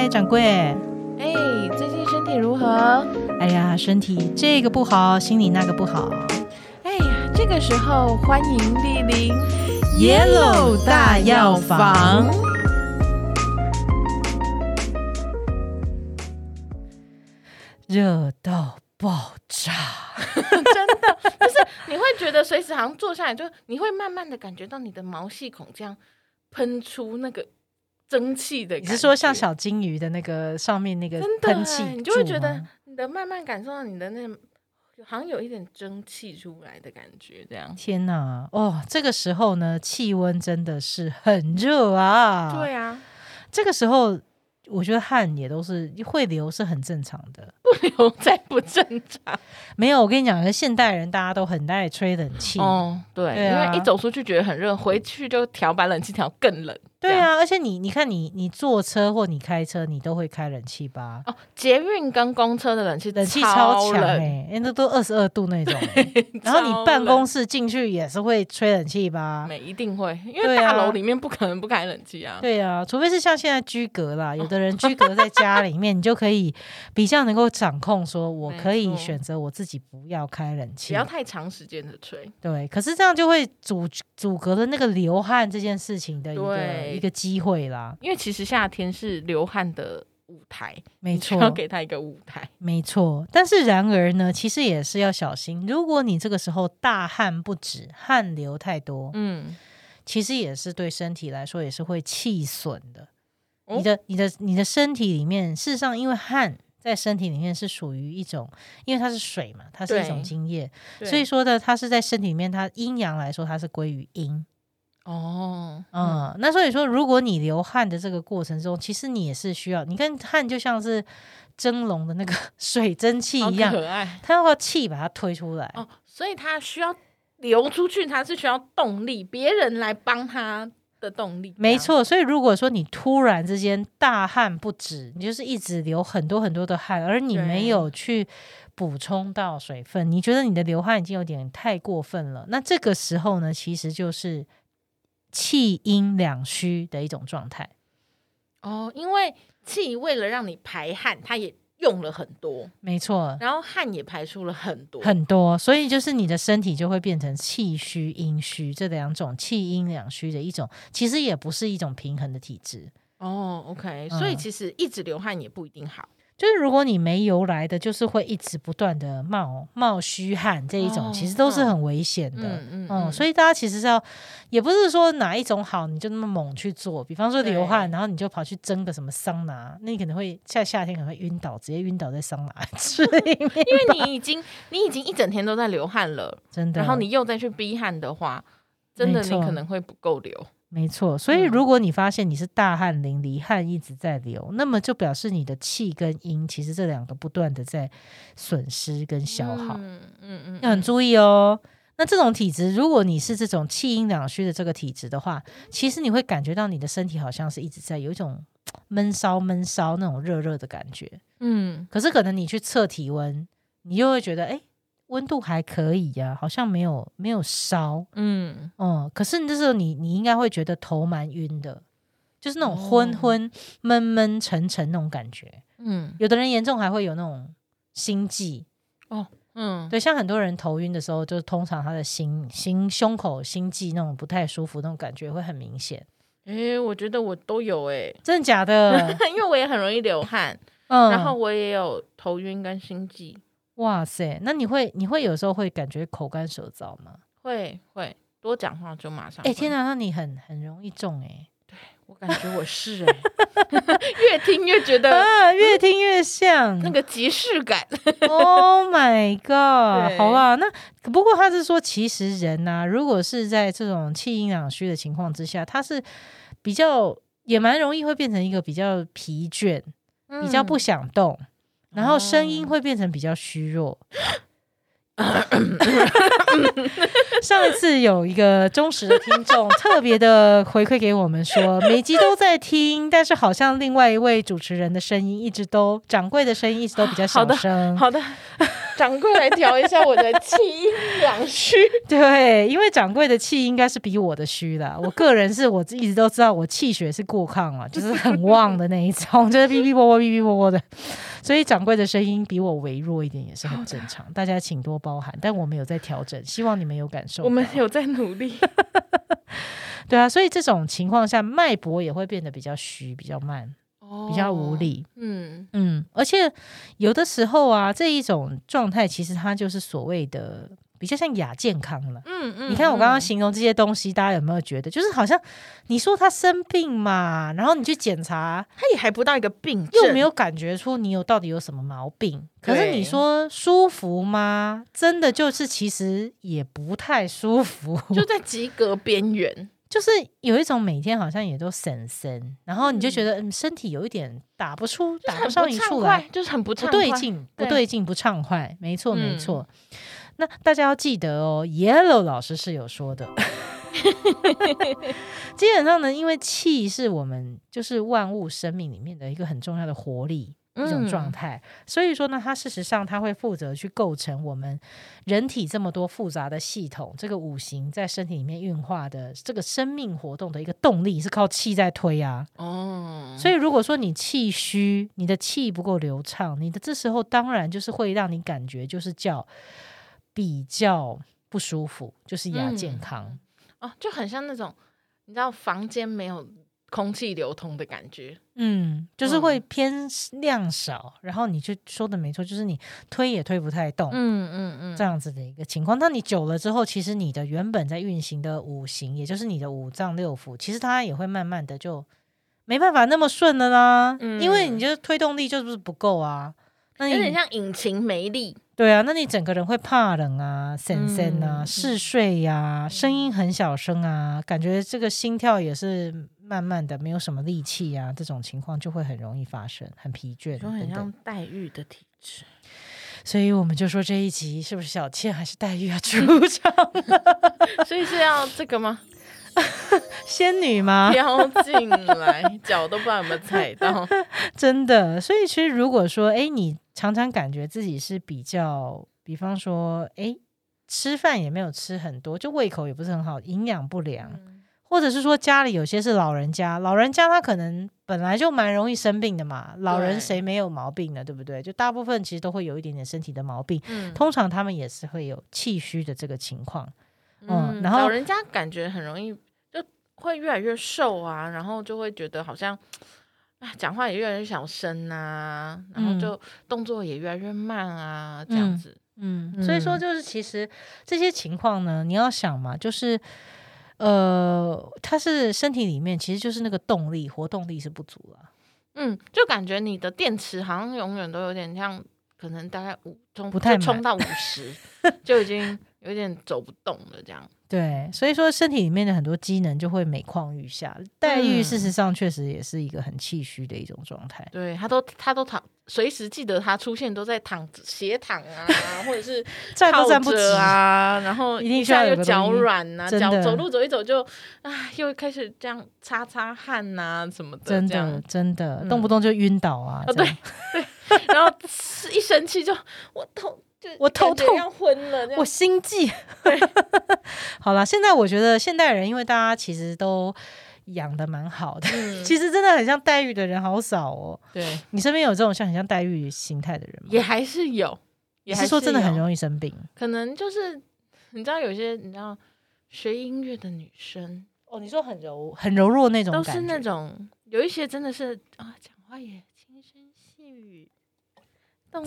嗨，掌柜。哎，最近身体如何？哎呀，身体这个不好，心里那个不好。哎呀，这个时候欢迎莅临 Yellow 大药房，热到爆炸。真的，就是你会觉得随时好像坐下来，就你会慢慢的感觉到你的毛细孔这样喷出那个蒸汽的感觉。你是说像小金鱼的那个上面那个喷气哎，你就会柱觉得你的慢慢感受到你的那好像有一点蒸汽出来的感觉，这样。天哪，哦，这个时候呢，气温真的是很热啊。对啊，这个时候我觉得汗也都是会流，是很正常的。不流才不正常。没有，我跟你讲，现代人大家都很爱吹冷气。哦，对，因为一走出去觉得很热，回去就调把冷气调更冷。对啊，而且你你看你你坐车或你开车，你都会开冷气吧？哦，捷运跟公车的冷气冷气超超强哎、冷，欸，那都二十二度那种欸、然后你办公室进去也是会吹冷气吧？没一定会，因为大楼里面不可能不开冷气啊。对啊，除非是像现在居隔啦，有的人居隔在家里面，你就可以比较能够掌控，说我可以选择我自己不要开冷气不要，太长时间的吹，对。可是这样就会阻阻隔了那个流汗这件事情的一个对一个机会啦。因为其实夏天是流汗的舞台，没错要，给他一个舞台。没错，但是然而呢，其实也是要小心。如果你这个时候大汗不止，汗流太多，嗯，其实也是对身体来说也是会气损的。哦你的、你的、你的身体里面，事实上，因为汗在身体里面是属于一种，因为它是水嘛，它是一种对精液，所以说呢，它是在身体里面，它阴阳来说，它是归于阴。哦，嗯，那所以说，如果你流汗的这个过程中，其实你也是需要，你看汗就像是蒸笼的那个 水蒸气一样，可爱它要靠气把它推出来。哦，所以它需要流出去，它是需要动力，别人来帮它的动力。没，错，所以如果说你突然之间大汗不止，你就是一直流很多很多的汗，而你没有去补充到水分，你觉得你的流汗已经有点太过分了，那这个时候呢，其实就是气阴两虚的一种状态。哦，因为气为了让你排汗，它也用了很多，没错，然后汗也排出了很多，很多，所以就是你的身体就会变成气虚、阴虚这两种气阴两虚的一种，其实也不是一种平衡的体质。哦，OK，所以嗯其实一直流汗也不一定好。就是如果你没由来的，就是会一直不断的冒冒虚汗这一种，哦其实都是很危险的。嗯嗯所以大家其实是要，也不是说哪一种好你就那么猛去做，比方说流汗，然后你就跑去蒸个什么桑拿，那你可能会在夏天可能会晕倒，直接晕倒在桑拿室里面，因为你已经你已经一整天都在流汗了，真的。然后你又再去逼汗的话，真的你可能会不够流。没错，所以嗯如果你发现你是大汗淋漓，汗一直在流，那么就表示你的气跟阴其实这两个不断的在损失跟消耗。嗯嗯嗯，要很注意哦。那这种体质，如果你是这种气阴两虚的这个体质的话，其实你会感觉到你的身体好像是一直在有一种 闷烧闷烧那种热热的感觉。嗯，可是可能你去测体温，你又会觉得，哎、温度还可以呀、好像没有没有烧。嗯嗯，可是那时候你你应该会觉得头蛮晕的，就是那种哦昏昏闷闷沉沉那种感觉。嗯有的人严重还会有那种心悸哦，嗯，对，像很多人头晕的时候，就是通常他的心心胸口心悸那种不太舒服那种感觉会很明显。诶，我觉得我都有诶，真的假的？因为我也很容易流汗，嗯，然后我也有头晕跟心悸，哇塞，那你会你会有时候会感觉口干舌燥吗？会会多讲话就马上。哎、天！哪，那你很很容易中哎、我感觉我是诶，越听越觉得 啊，越听越像。那个即视感。Oh my god！好吧，那不过他是说，其实人呐、如果是在这种气阴两虚的情况之下，他是比较也蛮容易会变成一个比较疲倦，比较不嗯想动，然后声音哦会变成比较虚弱。上一次有一个忠实的听众特别的回馈给我们说，每集都在听，但是好像另外一位主持人的声音一直都掌柜的声音一直都比较小声。好的，掌柜来调一下我的气音两虚。对，因为掌柜的气应该是比我的虚的。我个人是我一直都知道我气血是过亢了，就是很旺的那一种，就是哔哔啵啵哔哔啵啵的。所以掌柜的声音比我微弱一点也是很正常，大家请多包涵。但我们有在调整，希望你们有感受。我们有在努力。对啊，所以这种情况下，脉搏也会变得比较虚、比较慢、比较无力。嗯嗯，而且有的时候啊，这一种状态其实它就是所谓的。比较像亚健康了，嗯嗯，你看我刚刚形容这些东西，大家有没有觉得，就是好像你说他生病嘛，然后你去检查，他也还不到一个病，又没有感觉出你有到底有什么毛病。可是你说舒服吗？真的就是其实也不太舒服，就在及格边缘，就是有一种每天好像也都神神，然后你就觉得嗯身体有一点打不出，打不上一处来，就是很不不对劲，不对劲，不畅快，没错没错。那大家要记得哦，Yellow 老师是有说的，基本上呢，因为气是我们就是万物生命里面的一个很重要的活力一种状态，所以说呢，它事实上它会负责去构成我们人体这么多复杂的系统，这个五行在身体里面运化的这个生命活动的一个动力是靠气在推啊。哦，所以如果说你气虚，你的气不够流畅，你的这时候当然就是会让你感觉就是叫。比较不舒服，就是亚健康。哦，就很像那种你知道房间没有空气流通的感觉，嗯，就是会偏量少，然后你就说的没错，就是你推也推不太动，嗯嗯嗯，这样子的一个情况。那你久了之后，其实你的原本在运行的五行，也就是你的五脏六腑，其实它也会慢慢的就没办法那么顺了啦，嗯因为你就是推动力就是不够啊，那有点像引擎没力。对啊，那你整个人会怕冷啊、神神啊、嗜睡呀，声音很小声啊，感觉这个心跳也是慢慢的，没有什么力气啊，这种情况就会很容易发生，很疲倦，就很像黛玉的体质。所以我们就说这一集是不是小倩还是黛玉要出场？所以是要这个吗？仙女吗？飘进来，脚都不知道有没有踩到。真的，所以其实如果说，哎，你。常常感觉自己是比较，比方说，哎，吃饭也没有吃很多，就胃口也不是很好，营养不良，或者是说家里有些是老人家，老人家他可能本来就蛮容易生病的嘛，老人谁没有毛病呢？对不对？就大部分其实都会有一点点身体的毛病，通常他们也是会有气虚的这个情况，嗯，然后老人家感觉很容易就会越来越瘦啊，然后就会觉得好像。啊，讲话也越来越小声啊，然后就动作也越来越慢啊，这样子。嗯，所以说就是其实这些情况呢，你要想嘛，就是呃，他是身体里面其实就是那个动力活动力是不足了。嗯，就感觉你的电池好像永远都有点像，可能大概五充不太充到 五十就已经有点走不动了这样。对，所以说身体里面的很多机能就会每况愈下。黛玉事实上确实也是一个很气虚的一种状态。对，他都他都躺，随时记得他出现都在躺斜躺啊，或者是 站都站不直啊，然后一下又脚软啊，脚走路走一走就啊，又开始这样擦擦汗呐什么的，真的真的动不动就晕倒啊。对对，然后一生气就我头。就我头痛要昏了，我心悸。好了，现在我觉得现代人，因为大家其实都养的蛮好的，其实真的很像黛玉的人好少哦。对你身边有这种像很像黛玉心态的人吗？也还是有，也是说真的很容易生病。可能就是你知道有些你知道学音乐的女生哦，你说很柔很柔弱那种，都是那种有一些真的是啊，讲话也轻声细语。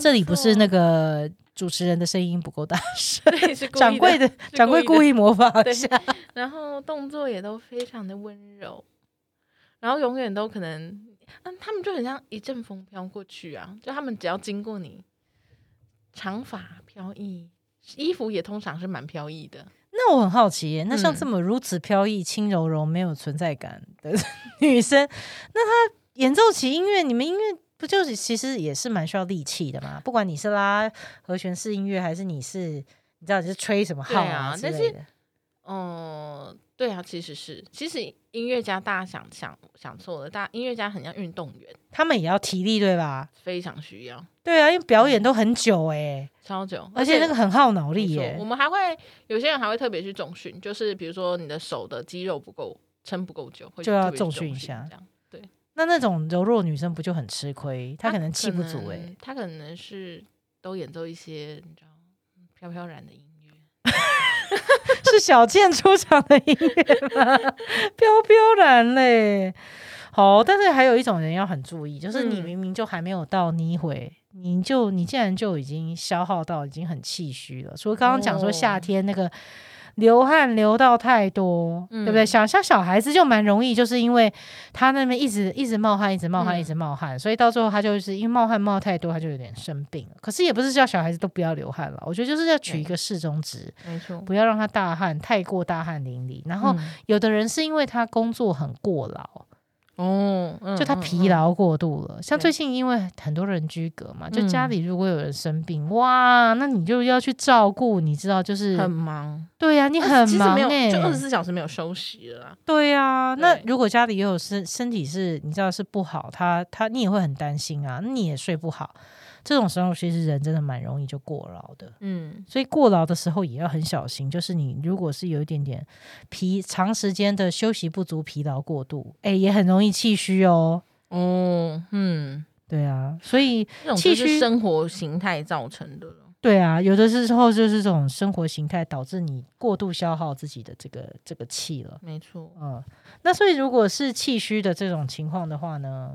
这里不是那个。主持人的声音不够大声，掌柜的，掌柜故意模仿一下，然后动作也都非常的温柔，然后永远都可能，嗯，他们就很像一阵风飘过去啊，就他们只要经过你，长发飘逸，衣服也通常是蛮飘逸的。那我很好奇，那像这么如此飘逸、轻柔柔、没有存在感的 女生，那她演奏起音乐，你们音乐？不就是其实也是蛮需要力气的嘛？不管你是拉和弦式音乐，还是你是你知道你是吹什么号对啊但是之类的。嗯，对啊，其实是，其实音乐家大家想想想错了，大家音乐家很像运动员，他们也要体力对吧？非常需要，对啊，因为表演都很久哎、超久，而且那个很耗脑力耶、我们还会有些人还会特别去重训，就是比如说你的手的肌肉不够撑不够久，会就要重训一下这样。那那种柔弱女生不就很吃亏？她可能气不足哎、能他可能是都演奏一些你知道飘飘然的音乐，是小倩出场的音乐吗？飘飘然嘞。好，但是还有一种人要很注意，就是你嗯明明就还没有到泥毁，你就你竟然就已经消耗到已经很气虚了。除了刚刚讲说夏哦天那个流汗流到太多，对不对？想像像小孩子就蛮容易，就是因为他那边一直一直冒汗，一直冒汗，嗯一直冒汗，所以到最后他就是因为冒汗冒太多，他就有点生病了。可是也不是叫小孩子都不要流汗了，我觉得就是要取一个适中值。没错。不要让他大汗太过大汗淋漓。然后嗯有的人是因为他工作很过劳，哦，嗯就他嗯疲劳过度了。像最近因为很多人居隔嘛，就嗯家里如果有人生病，哇，那你就要去照顾，你知道就是嗯很忙，对呀、你而很其实没有就二十四小时没有休息了啦。对呀、那如果家里也有身身体是你知道是不好，他他你也会很担心啊，你也睡不好。这种时候其实人真的蛮容易就过劳的。嗯，所以过劳的时候也要很小心，就是你如果是有一点点疲长时间的休息不足、疲劳过度，哎、也很容易气虚哦。哦，嗯，对啊，所以这种气虚就是生活形态造成的了。对啊，有的时候就是这种生活形态导致你过度消耗自己的这个这个气了。没错，嗯，那所以如果是气虚的这种情况的话呢，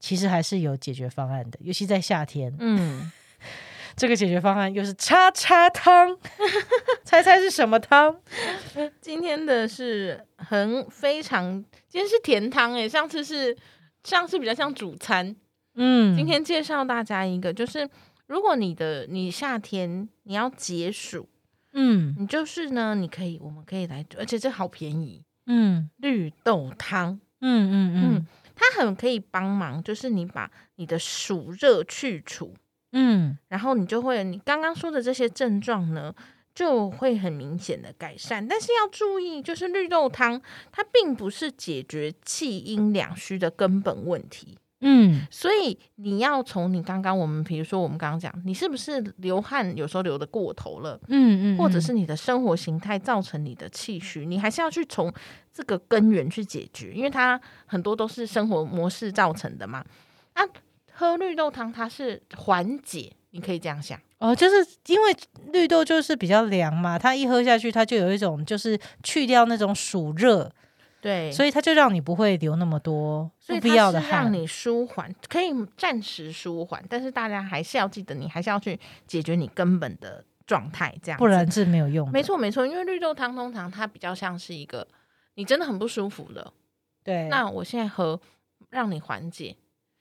其实还是有解决方案的，尤其在夏天。嗯，这个解决方案又是叉叉汤，猜猜是什么汤？今天的是很非常，今天是甜汤诶，上次是上次比较像主餐，嗯，今天介绍大家一个，就是如果你的你夏天你要解暑，嗯。你就是呢，你可以我们可以来，而且这好便宜，嗯。绿豆汤，嗯嗯。嗯它很可以帮忙，就是你把你的暑热去除，嗯然后你就会你刚刚说的这些症状呢。就会很明显的改善，但是要注意，就是绿豆汤它并不是解决气阴两虚的根本问题，嗯所以你要从你刚刚我们比如说我们刚刚讲，你是不是流汗有时候流的过头了，嗯嗯，或者是你的生活形态造成你的气虚，你还是要去从这个根源去解决，因为它很多都是生活模式造成的嘛。啊，喝绿豆汤它是缓解，你可以这样想。哦，就是因为绿豆就是比较凉嘛，它一喝下去，它就有一种就是去掉那种暑热，对，所以它就让你不会流那么多不必要的汗。让你舒缓，可以暂时舒缓，但是大家还是要记得，你还是要去解决你根本的状态，这样不然是没有用的。没错没错，因为绿豆汤通常它比较像是一个你真的很不舒服了，对，那我现在喝让你缓解，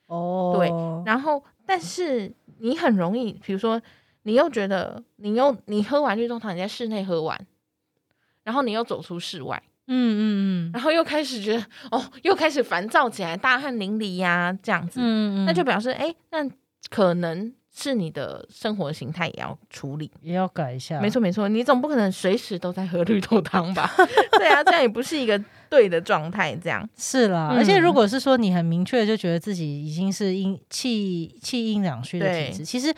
哦，对然后但是你很容易，比如说你又觉得你又你喝完绿豆汤，你在室内喝完，然后你又走出室外，嗯嗯嗯然后又开始觉得哦，又开始烦躁起来，大汗淋漓呀、这样子，嗯嗯，那就表示哎，那可能是你的生活形态也要处理。也要改一下。没错没错，你总不可能随时都在喝绿豆汤吧？对啊，这样也不是一个对的状态。这样，是啦，嗯而且如果是说你很明确地就觉得自己已经是阴气气阴两虚的对体质，其实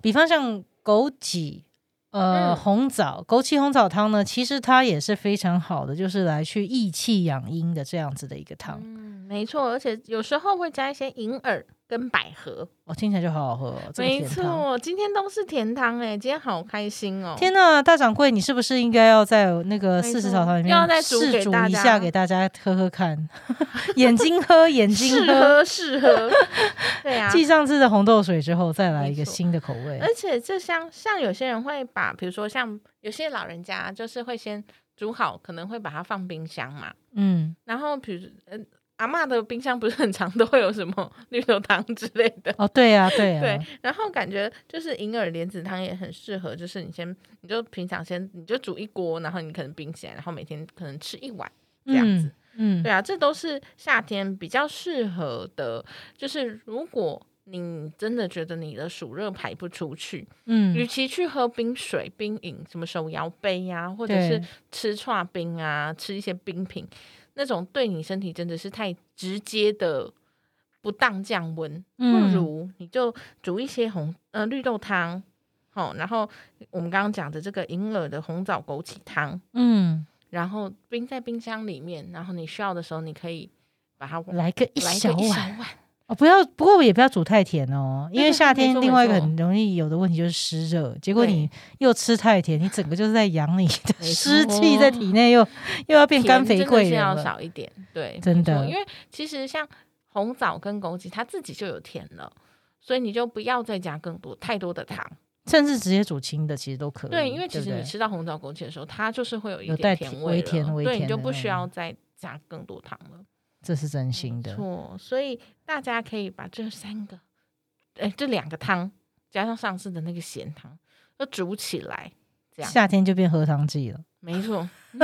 比方像枸杞。呃，嗯红枣枸杞红枣汤呢，其实它也是非常好的，就是来去益气养阴的这样子的一个汤。嗯，没错，而且有时候会加一些银耳跟百合。哦，听起来就好好喝哦。这个没甜汤。错，今天都是甜汤哎，今天好开心哦！天呐，大掌柜，你是不是应该要在那个没四十错草堂里面要再煮试煮给大家一下，给大家喝喝看？眼睛喝，眼睛适喝。喝适 喝，对啊。继上次的红豆水之后，再来一个没错新的口味而。且这像像有些人会把，比如说像有些老人家就是会先煮好，可能会把它放冰箱嘛。嗯，然后比如呃阿嬷的冰箱不是很常都会有什么绿豆汤之类的。哦，对呀、对呀、对，然后感觉就是银耳莲子汤也很适合，就是你先，你就平常先，你就煮一锅，然后你可能冰起来，然后每天可能吃一碗这样子。嗯，嗯，对啊，这都是夏天比较适合的。就是如果你真的觉得你的暑热排不出去，嗯与嗯，其去喝冰水、冰饮，什么手摇杯呀、或者是吃串冰啊，吃一些冰品，那种对你身体真的是太直接的不当降温，不嗯。如你就煮一些红呃绿豆汤，好、然后我们刚刚讲的这个银耳的红枣枸杞汤，嗯，然后冰在冰箱里面，然后你需要的时候你可以把它来个一来小碗，哦，不要，不过也不要煮太甜哦，因为夏天另外一个很容易有的问题就是湿热，结果你又吃太甜，你整个就是在养你的湿气在体内又又要变干肥贵人了。少一点，对，真的因为其实像红枣跟枸杞，它自己就有甜了，所以你就不要再加更多太多的糖。甚至直接煮清的其实都可以。对，因为其实你吃到红枣枸杞的时候，它就是会有一点甜甜微甜微对，你就不需要再加更多糖了。这是真心的。错，所以大家可以把这三个，哎，这两个汤加上上次的那个咸汤，都煮起来。这样夏天就变喝汤季了。没错，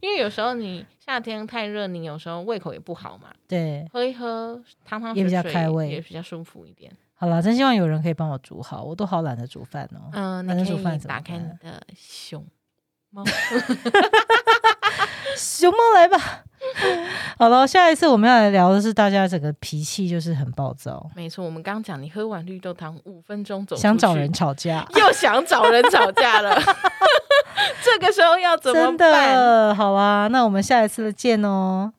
因为有时候你夏天太热，你有时候胃口也不好嘛，对，喝一喝汤汤也比较开胃也比较舒服一点。好了，真希望有人可以帮我煮好，我都好懒得煮饭哦。嗯、那那煮你可以饭打开你的熊猫 熊猫来吧。好了，下一次我们要来聊的是大家整个脾气就是很暴躁，没错，我们刚刚讲，你喝完绿豆汤五分钟走，想找人，吵架。又想找人吵架了，这个时候要怎么真办？的好啊，那我们下一次见哦。